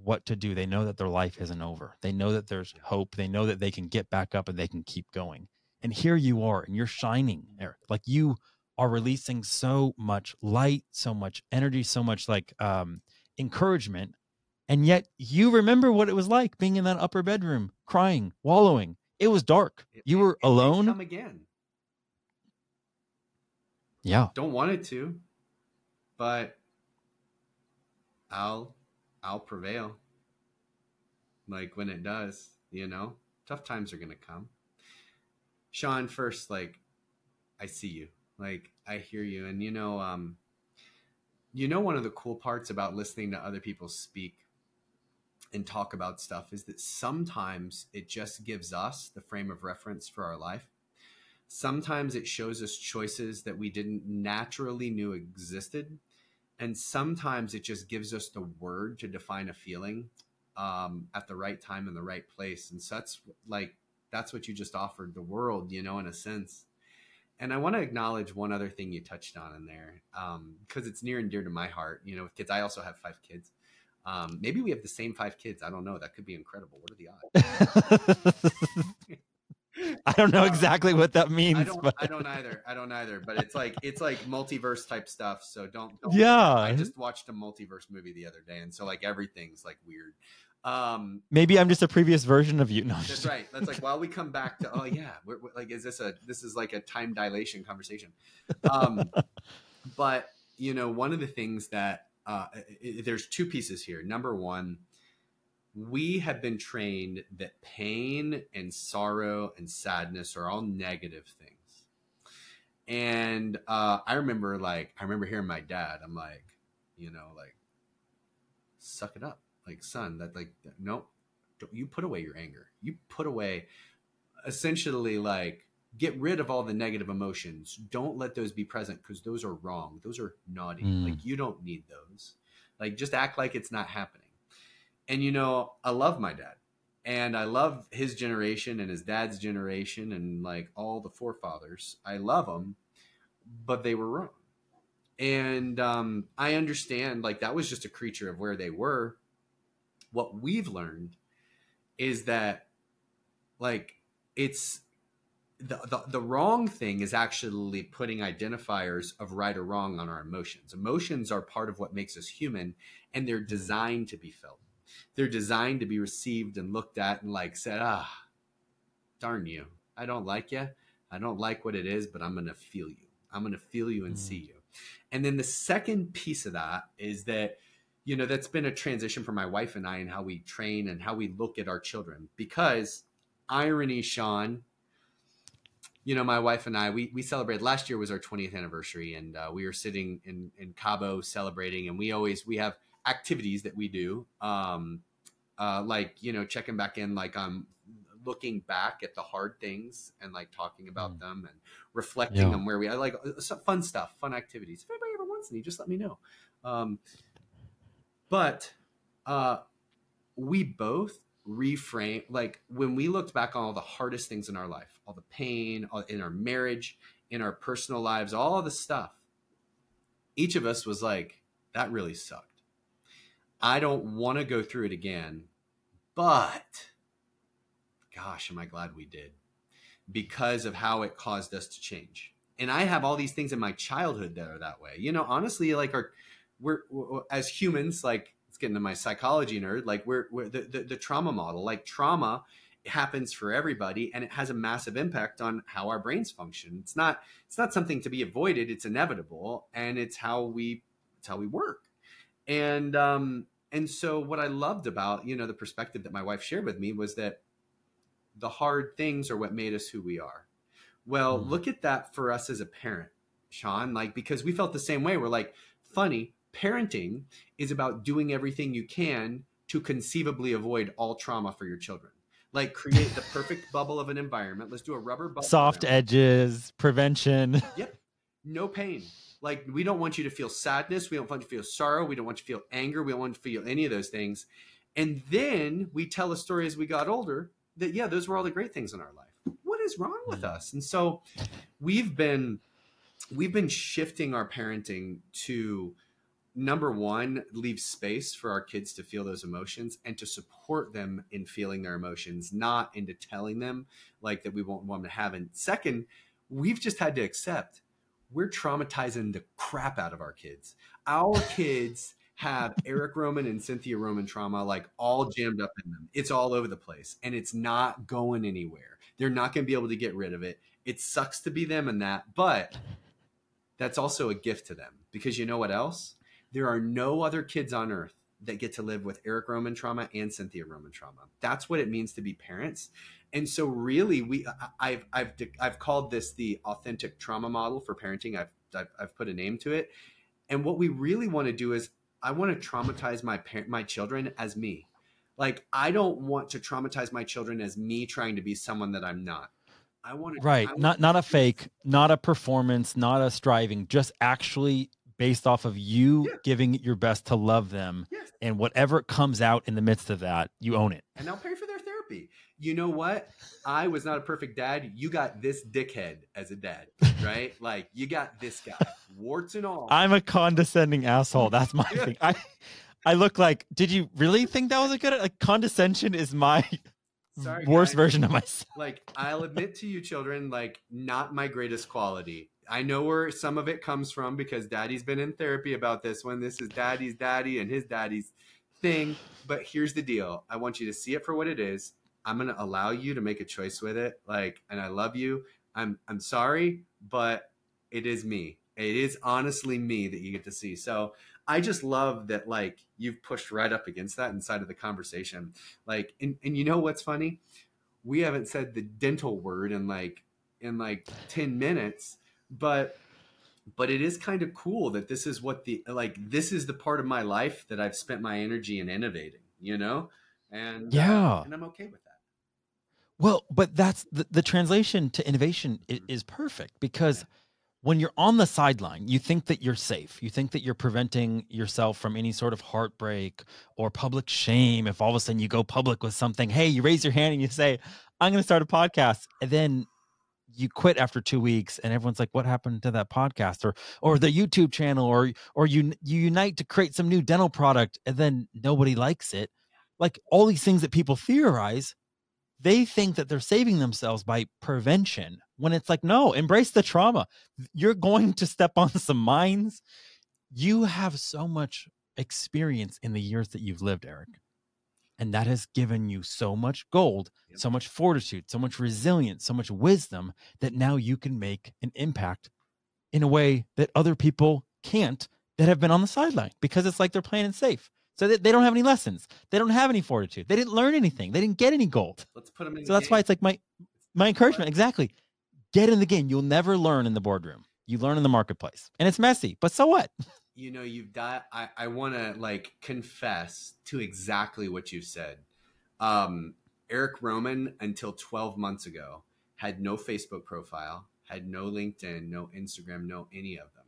what to do. They know that their life isn't over. They know that there's hope. They know that they can get back up and they can keep going. And here you are, and you're shining, Eric. Like you are releasing so much light, so much energy, so much like um, encouragement. And yet you remember what it was like being in that upper bedroom, crying, wallowing. It was dark. You were it, alone. Come again. Yeah. Don't want it to, but I'll I'll prevail. Like when it does, you know, tough times are gonna come. Sean, first, like I see you. Like I hear you, and you know, um, you know, one of the cool parts about listening to other people speak and talk about stuff is that sometimes it just gives us the frame of reference for our life. Sometimes it shows us choices that we didn't naturally knew existed. And sometimes it just gives us the word to define a feeling um, at the right time in the right place. And so that's like, that's what you just offered the world, you know, in a sense and I want to acknowledge one other thing you touched on in there because um, it's near and dear to my heart. You know, with kids, I also have five kids. Um, maybe we have the same five kids. I don't know. That could be incredible. What are the odds? I don't know Uh, exactly what that means, I don't. but I don't either. I don't either. But it's like it's like multiverse type stuff. So don't. don't yeah, I just watched a multiverse movie the other day, and so like everything's like weird. Um, maybe I'm just a previous version of you. No, that's just- right. That's like while we come back to oh yeah, we're, we're- like is this a this is like a time dilation conversation. Um, but you know, one of the things that uh, i- i- there's two pieces here. Number one, we have been trained that pain and sorrow and sadness are all negative things. And uh, I remember, like, I remember hearing my dad. I'm like, you know, like, suck it up, like, son. That, like, nope. Don't, you put away your anger. You put away, essentially, like, get rid of all the negative emotions. Don't let those be present because those are wrong. Those are naughty. Mm. Like, you don't need those. Like, just act like it's not happening. And you know, I love my dad, and I love his generation and his dad's generation, and like all the forefathers. I love them, but they were wrong. And um, I understand, like that was just a creature of where they were. What we've learned is that, like, it's the, the, the wrong thing is actually putting identifiers of right or wrong on our emotions. Emotions are part of what makes us human, and they're designed to be felt. They're designed to be received and looked at and like said, ah, darn you. I don't like you. I don't like what it is, but I'm going to feel you. I'm going to feel you and Mm. see you. And then the second piece of that is that, you know, that's been a transition for my wife and I and how we train and how we look at our children. Because irony, Sean, you know, my wife and I, we, we celebrated last year was our 20th anniversary and uh, we were sitting in, in Cabo celebrating and we always, we have activities that we do. Um, uh, like, you know, checking back in, like I'm looking back at the hard things and like talking about Mm. them and reflecting Yeah. on where we, I like uh, fun stuff, fun activities. If anybody ever wants any, just let me know. Um, but uh, we both reframe like when we looked back on all the hardest things in our life all the pain all, in our marriage in our personal lives all the stuff each of us was like that really sucked. I don't want to go through it again but gosh am i glad we did because of how it caused us to change. And i have all these things in my childhood that are that way. You know honestly like our we're, we're as humans like it's getting to my psychology nerd like we're, we're the, the, the trauma model like trauma happens for everybody and it has a massive impact on how our brains function. It's not it's not something to be avoided it's inevitable and it's how we it's how we work. And um and so what i loved about you know the perspective that my wife shared with me was that the hard things are what made us who we are. Well Mhm. look at that for us as a parent sean like because we felt the same way. We're like funny parenting is about doing everything you can to conceivably avoid all trauma for your children like create the perfect bubble of an environment let's do a rubber bubble soft around. edges, prevention. Yep. No pain. Like we don't want you to feel sadness. We don't want you to feel sorrow. We don't want you to feel anger. We don't want you to feel any of those things. And then we tell a story as we got older that yeah, those were all the great things in our life. What is wrong with mm. us? And so we've been we've been shifting our parenting to number one, leave space for our kids to feel those emotions and to support them in feeling their emotions, not into telling them like that we won't want them to have. And second, we've just had to accept we're traumatizing the crap out of our kids. Our kids have Eric Roman and Cynthia Roman trauma like all jammed up in them. It's all over the place and it's not going anywhere. They're not going to be able to get rid of it. It sucks to be them and that, but that's also a gift to them because you know what else? There are no other kids on earth that get to live with Eric Roman trauma and Cynthia Roman trauma. That's what it means to be parents. And so really we I've I've I've called this the authentic trauma model for parenting. I've I've, I've put a name to it. And what we really want to do is I want to traumatize my parent my children as me. Like I don't want to traumatize my children as me trying to be someone that I'm not. I want to Right. Want Not not a fake, not a performance, not a striving, just actually based off of you Yeah. giving your best to love them Yes. and whatever comes out in the midst of that, you own it. and I'll pay for their therapy. You know what? I was not a perfect dad. You got this dickhead as a dad, right? like you got this guy, warts and all. I'm a condescending asshole. That's my Yeah. thing. I I look like. Did you really think that was a good? Like condescension is my Sorry, worst guys. version of myself. like I'll admit to you, children, like not my greatest quality. I know where some of it comes from because daddy's been in therapy about this one. This is daddy's daddy and his daddy's thing. But here's the deal. I want you to see it for what it is. I'm gonna allow you to make a choice with it. Like, and I love you. I'm I'm sorry, but it is me. It is honestly me that you get to see. So I just love that like you've pushed right up against that inside of the conversation. Like and, and you know what's funny? We haven't said the dental word in like in like 10 minutes, but but it is kind of cool that this is what the like this is the part of my life that I've spent my energy in innovating, you know? And uh, Yeah. and I'm okay with that. Well, but that's the, the translation to innovation is, is perfect because when you're on the sideline, you think that you're safe. You think that you're preventing yourself from any sort of heartbreak or public shame. If all of a sudden you go public with something, hey, you raise your hand and you say, I'm going to start a podcast. And then you quit after two weeks and everyone's like, what happened to that podcast or, or the YouTube channel or, or you, you unite to create some new dental product and then nobody likes it. Like all these things that people theorize, they think that they're saving themselves by prevention when it's like no embrace the trauma. You're going to step on some mines you have so much experience in the years that you've lived eric and that has given you so much gold Yep. so much fortitude so much resilience so much wisdom that now you can make an impact in a way that other people can't that have been on the sideline because it's like they're playing it safe. So that they don't have any lessons. They don't have any fortitude. They didn't learn anything. They didn't get any gold. Let's put them in so the that's why it's like my my encouragement. exactly. Get in the game. You'll never learn in the boardroom. You learn in the marketplace. And it's messy but so what you know you've died i, I want to like confess to exactly what you said. Um eric roman until 12 months ago had no facebook profile had no linkedin no instagram no any of them.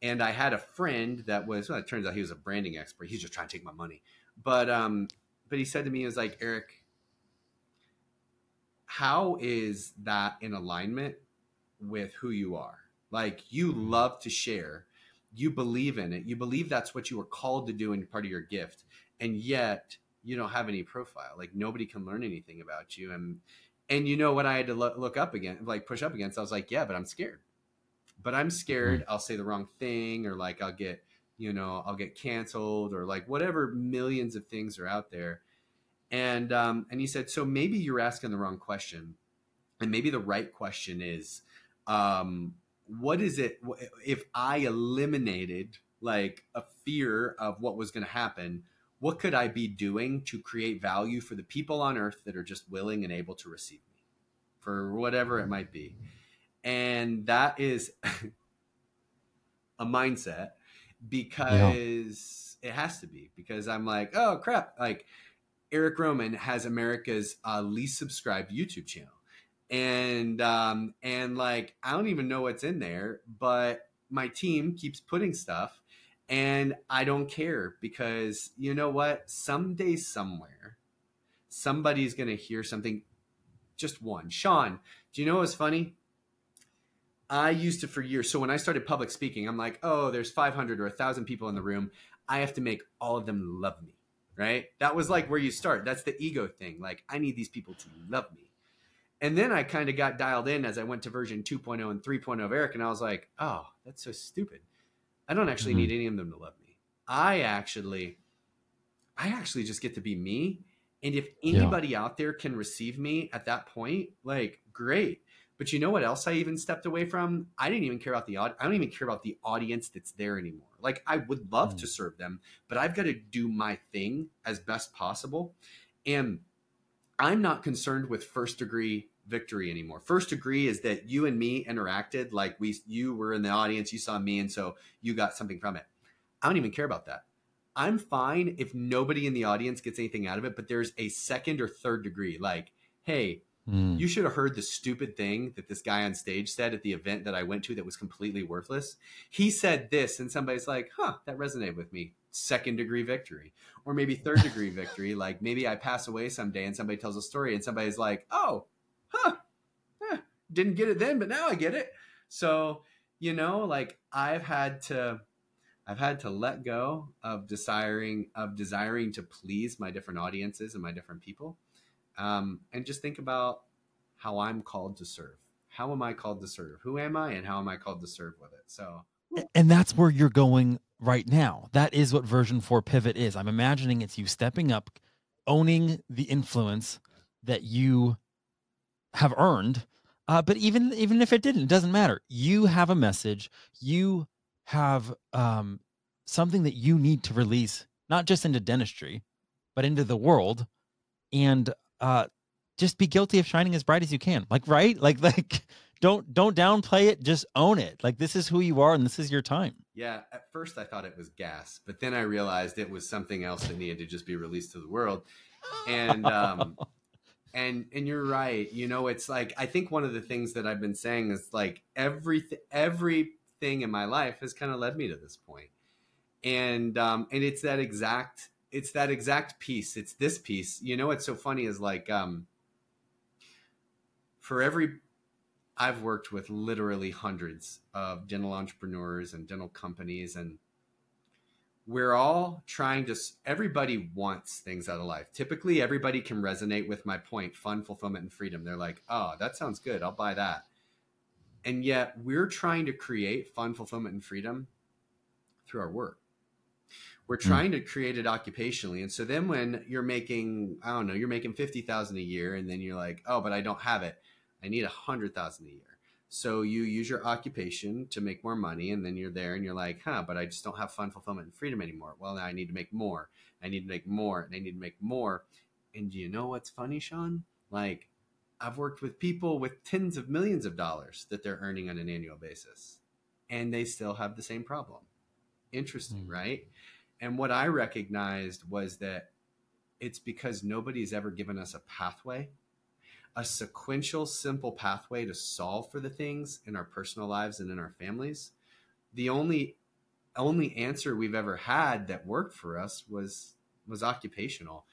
And i had a friend that was well it turns out he was a branding expert. He's just trying to take my money. But um but he said to me he was like eric how is that in alignment with who you are? Like you love to share you believe in it. You believe that's what you were called to do and part of your gift. And yet you don't have any profile. Like nobody can learn anything about you. And and you know what i had to look, look up again like push up against? I was like yeah but i'm scared. But i'm scared i'll say the wrong thing or like i'll get you know i'll get canceled or like whatever millions of things are out there. And um and he said so maybe you're asking the wrong question. And maybe the right question is um what is it if i eliminated like a fear of what was going to happen what could i be doing to create value for the people on earth that are just willing and able to receive me? For whatever it might be. And that is a mindset because it has to be because i'm like oh crap like eric roman has america's uh, least subscribed youtube channel and um and like i don't even know what's in there but my team keeps putting stuff and i don't care because you know what? Someday somewhere somebody's gonna hear something. Just one. Sean do you know what's funny? I used to for years so when i started public speaking i'm like oh there's 500 or 1000 people in the room. I have to make all of them love me right? That was like where you start. That's the ego thing. Like i need these people to love me and then I kind of got dialed in as I went to version 2.0 and 3.0 of Eric, and I was like, oh, that's so stupid. I don't actually Mhm. need any of them to love me. I actually, I actually just get to be me. And if Yeah. anybody out there can receive me at that point, like, great. But you know what else I even stepped away from? I didn't even care about the I don't even care about the audience that's there anymore. Like I would love Mm. to serve them, but I've got to do my thing as best possible. And I'm not concerned with first degree victory anymore. First degree is that you and me interacted like we you were in the audience, you saw me and so you got something from it. I don't even care about that. I'm fine if nobody in the audience gets anything out of it, but there's a second or third degree like, hey, Mm. you should have heard the stupid thing that this guy on stage said at the event that I went to that was completely worthless. He said this, and somebody's like, huh, that resonated with me. Second degree victory. Or maybe third degree victory. Like maybe I pass away someday and somebody tells a story and somebody's like, oh, huh, huh, didn't get it then, but now I get it. So, you know, like I've had to. I've had to let go of desiring of desiring to please my different audiences and my different people, um, and just think about how I'm called to serve. How am I called to serve? Who am I, and how am I called to serve with it? So, and that's where you're going right now. That is what version four pivot is. I'm imagining it's you stepping up, owning the influence that you have earned. Uh, but even even if it didn't, it doesn't matter. You have a message. You have um, something that you need to release, not just into dentistry, but into the world, and uh, just be guilty of shining as bright as you can. Like right, like like don't don't downplay it. Just own it. Like this is who you are, and this is your time. Yeah, at first I thought it was gas, but then I realized it was something else that needed to just be released to the world. And um and and you're right. You know, it's like I think one of the things that I've been saying is like everything everything in my life has kind of led me to this. And um and it's that exact it's that exact piece. It's this piece. You know what's so funny is like um for every I've worked with literally hundreds of dental entrepreneurs and dental companies, and we're all trying to, everybody wants things out of life. Typically, everybody can resonate with my point fun, fulfillment, and freedom. They're like, oh, that sounds good. I'll buy that. And yet, we're trying to create fun, fulfillment, and freedom through our work. We're hmm. trying mm. to create it occupationally. And so then when you're making, I don't know, you're making 50,000 a year and then you're like, oh, but I don't have it I need a hundred thousand a year. So you use your occupation to make more money, and then you're there and you're like, huh, but I just don't have fun, fulfillment, and freedom anymore. Well, now I need to make more. I need to make more, and I need to make more. And do you know what's funny, Sean? Like, I've worked with people with tens of millions of dollars that they're earning on an annual basis, and they still have the same problem. Interesting, mm. right? And what I recognized was that it's because nobody's ever given us a pathway a sequential, simple pathway to solve for the things in our personal lives and in our families. The only only answer we've ever had that worked for us was was occupational.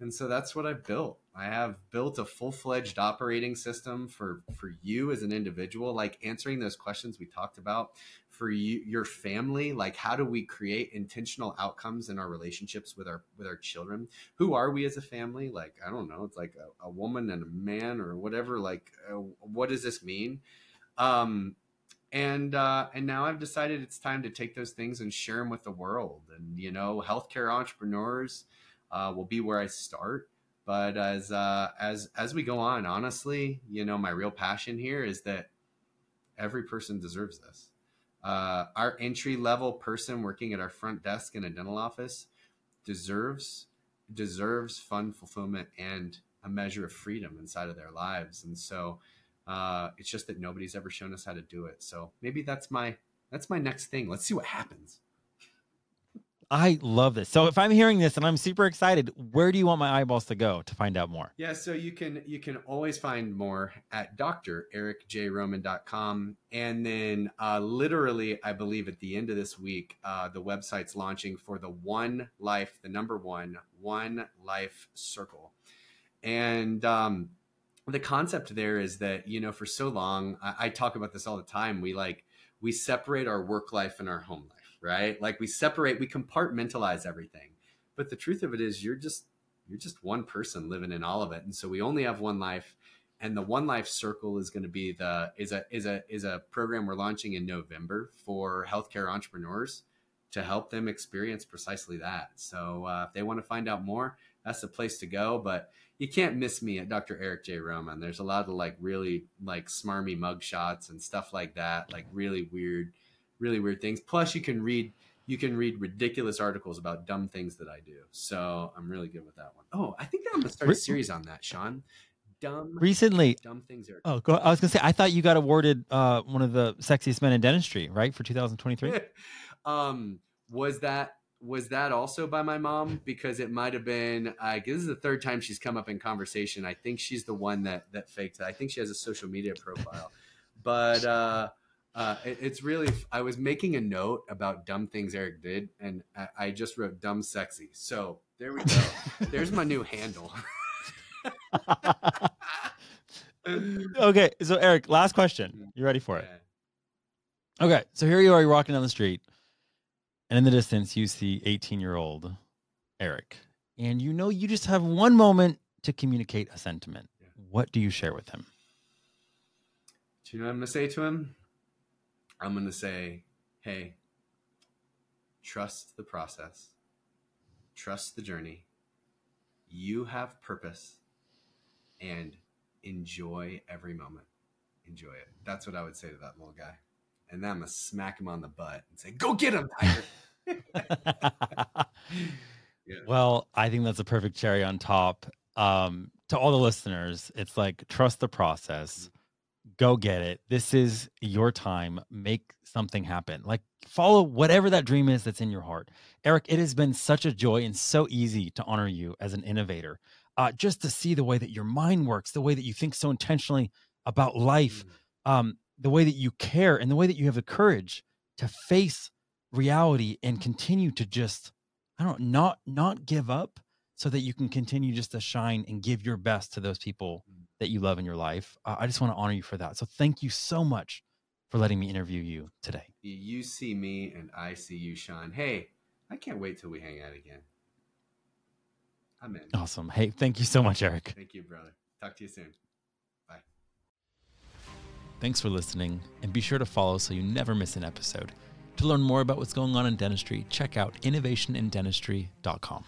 And so that's what I built. I have built a full-fledged operating system for for you as an individual, like answering those questions we talked about for you your family like how do we create intentional outcomes in our relationships with our with our children? Who are we as a family? Like i don't know it's like a, a woman and a man or whatever like uh, what does this mean? Um and uh and now i've decided it's time to take those things and share them with the world. And you know healthcare entrepreneurs uh, will be where i start. But as uh as as we go on honestly you know my real passion here is that every person deserves this. Uh, our entry level person working at our front desk in a dental office deserves deserves fun fulfillment and a measure of freedom inside of their lives. And so uh, it's just that nobody's ever shown us how to do it. So maybe that's my that's my next thing. Let's see what happens I love this. So if I'm hearing this and I'm super excited, where do you want my eyeballs to go to find out more? Yeah, so you can you can always find more at drericjroman.com. And then uh, literally, I believe at the end of this week, uh, the website's launching for the One Life, the number one, One Life Circle. And um, the concept there is that, you know, for so long, I, I talk about this all the time. We like, we separate our work life and our home life right? Like we separate, we compartmentalize everything. But the truth of it is you're just you're just one person living in all of it. And so we only have one life. And the One Life Circle is going to be the is a is a is a program we're launching in November for healthcare entrepreneurs to help them experience precisely that. So uh, if they want to find out more, that's the place to go. But you can't miss me at Dr. Eric J. Roman. There's a lot of like really like smarmy mug shots and stuff like that, like really weird really weird things. Plus, you can read you can read ridiculous articles about dumb things that I do. So I'm really good with that one. Oh, I think I'm gonna start a series on that, Sean. Dumb recently dumb things are oh go, i was gonna say i thought you got awarded uh, one of the sexiest men in dentistry right for 2023 um was that was that also by my mom because it might have been uh, this is the third time she's come up in conversation i think she's the one that that faked it i think she has a social media profile but uh uh, it, it's really. I was making a note about dumb things Eric did, and I, I just wrote "dumb sexy." So there we go. There's my new handle. okay, so Eric, last question. You ready for it? Yeah. Okay, so here you are. You're walking down the street. And in the distance, you see 18 year old Eric. And you know you just have one moment to communicate a sentiment. Yeah. What do you share with him? Do you know what I'm going to say to him? I'm going to say, hey, trust the process, trust the journey. You have purpose and enjoy every moment. Enjoy it. That's what I would say to that little guy. And then I'm going to smack him on the butt and say, go get him, Tiger. Yeah. Well, I think that's a perfect cherry on top. Um, to all the listeners, it's like trust the process, go get it. This is your time. Make something happen. Like follow whatever that dream is that's in your heart. Eric, it has been such a joy and so easy to honor you as an innovator. Uh, just to see the way that your mind works, the way that you think so intentionally about life, Mm. um, the way that you care, and the way that you have the courage to face reality and continue to just I don't know, not not give up so that you can continue just to shine and give your best to those people Mm. that you love in your life. Uh, I just want to honor you for that. So thank you so much for letting me interview you today. You see me and I see you, Sean. Hey, I can't wait till we hang out again. I'm in. Awesome. Hey, thank you so much, Eric. Thank you, brother. Talk to you soon. Bye. Thanks for listening, and be sure to follow so you never miss an episode. To learn more about what's going on in dentistry, check out innovationindentistry.com.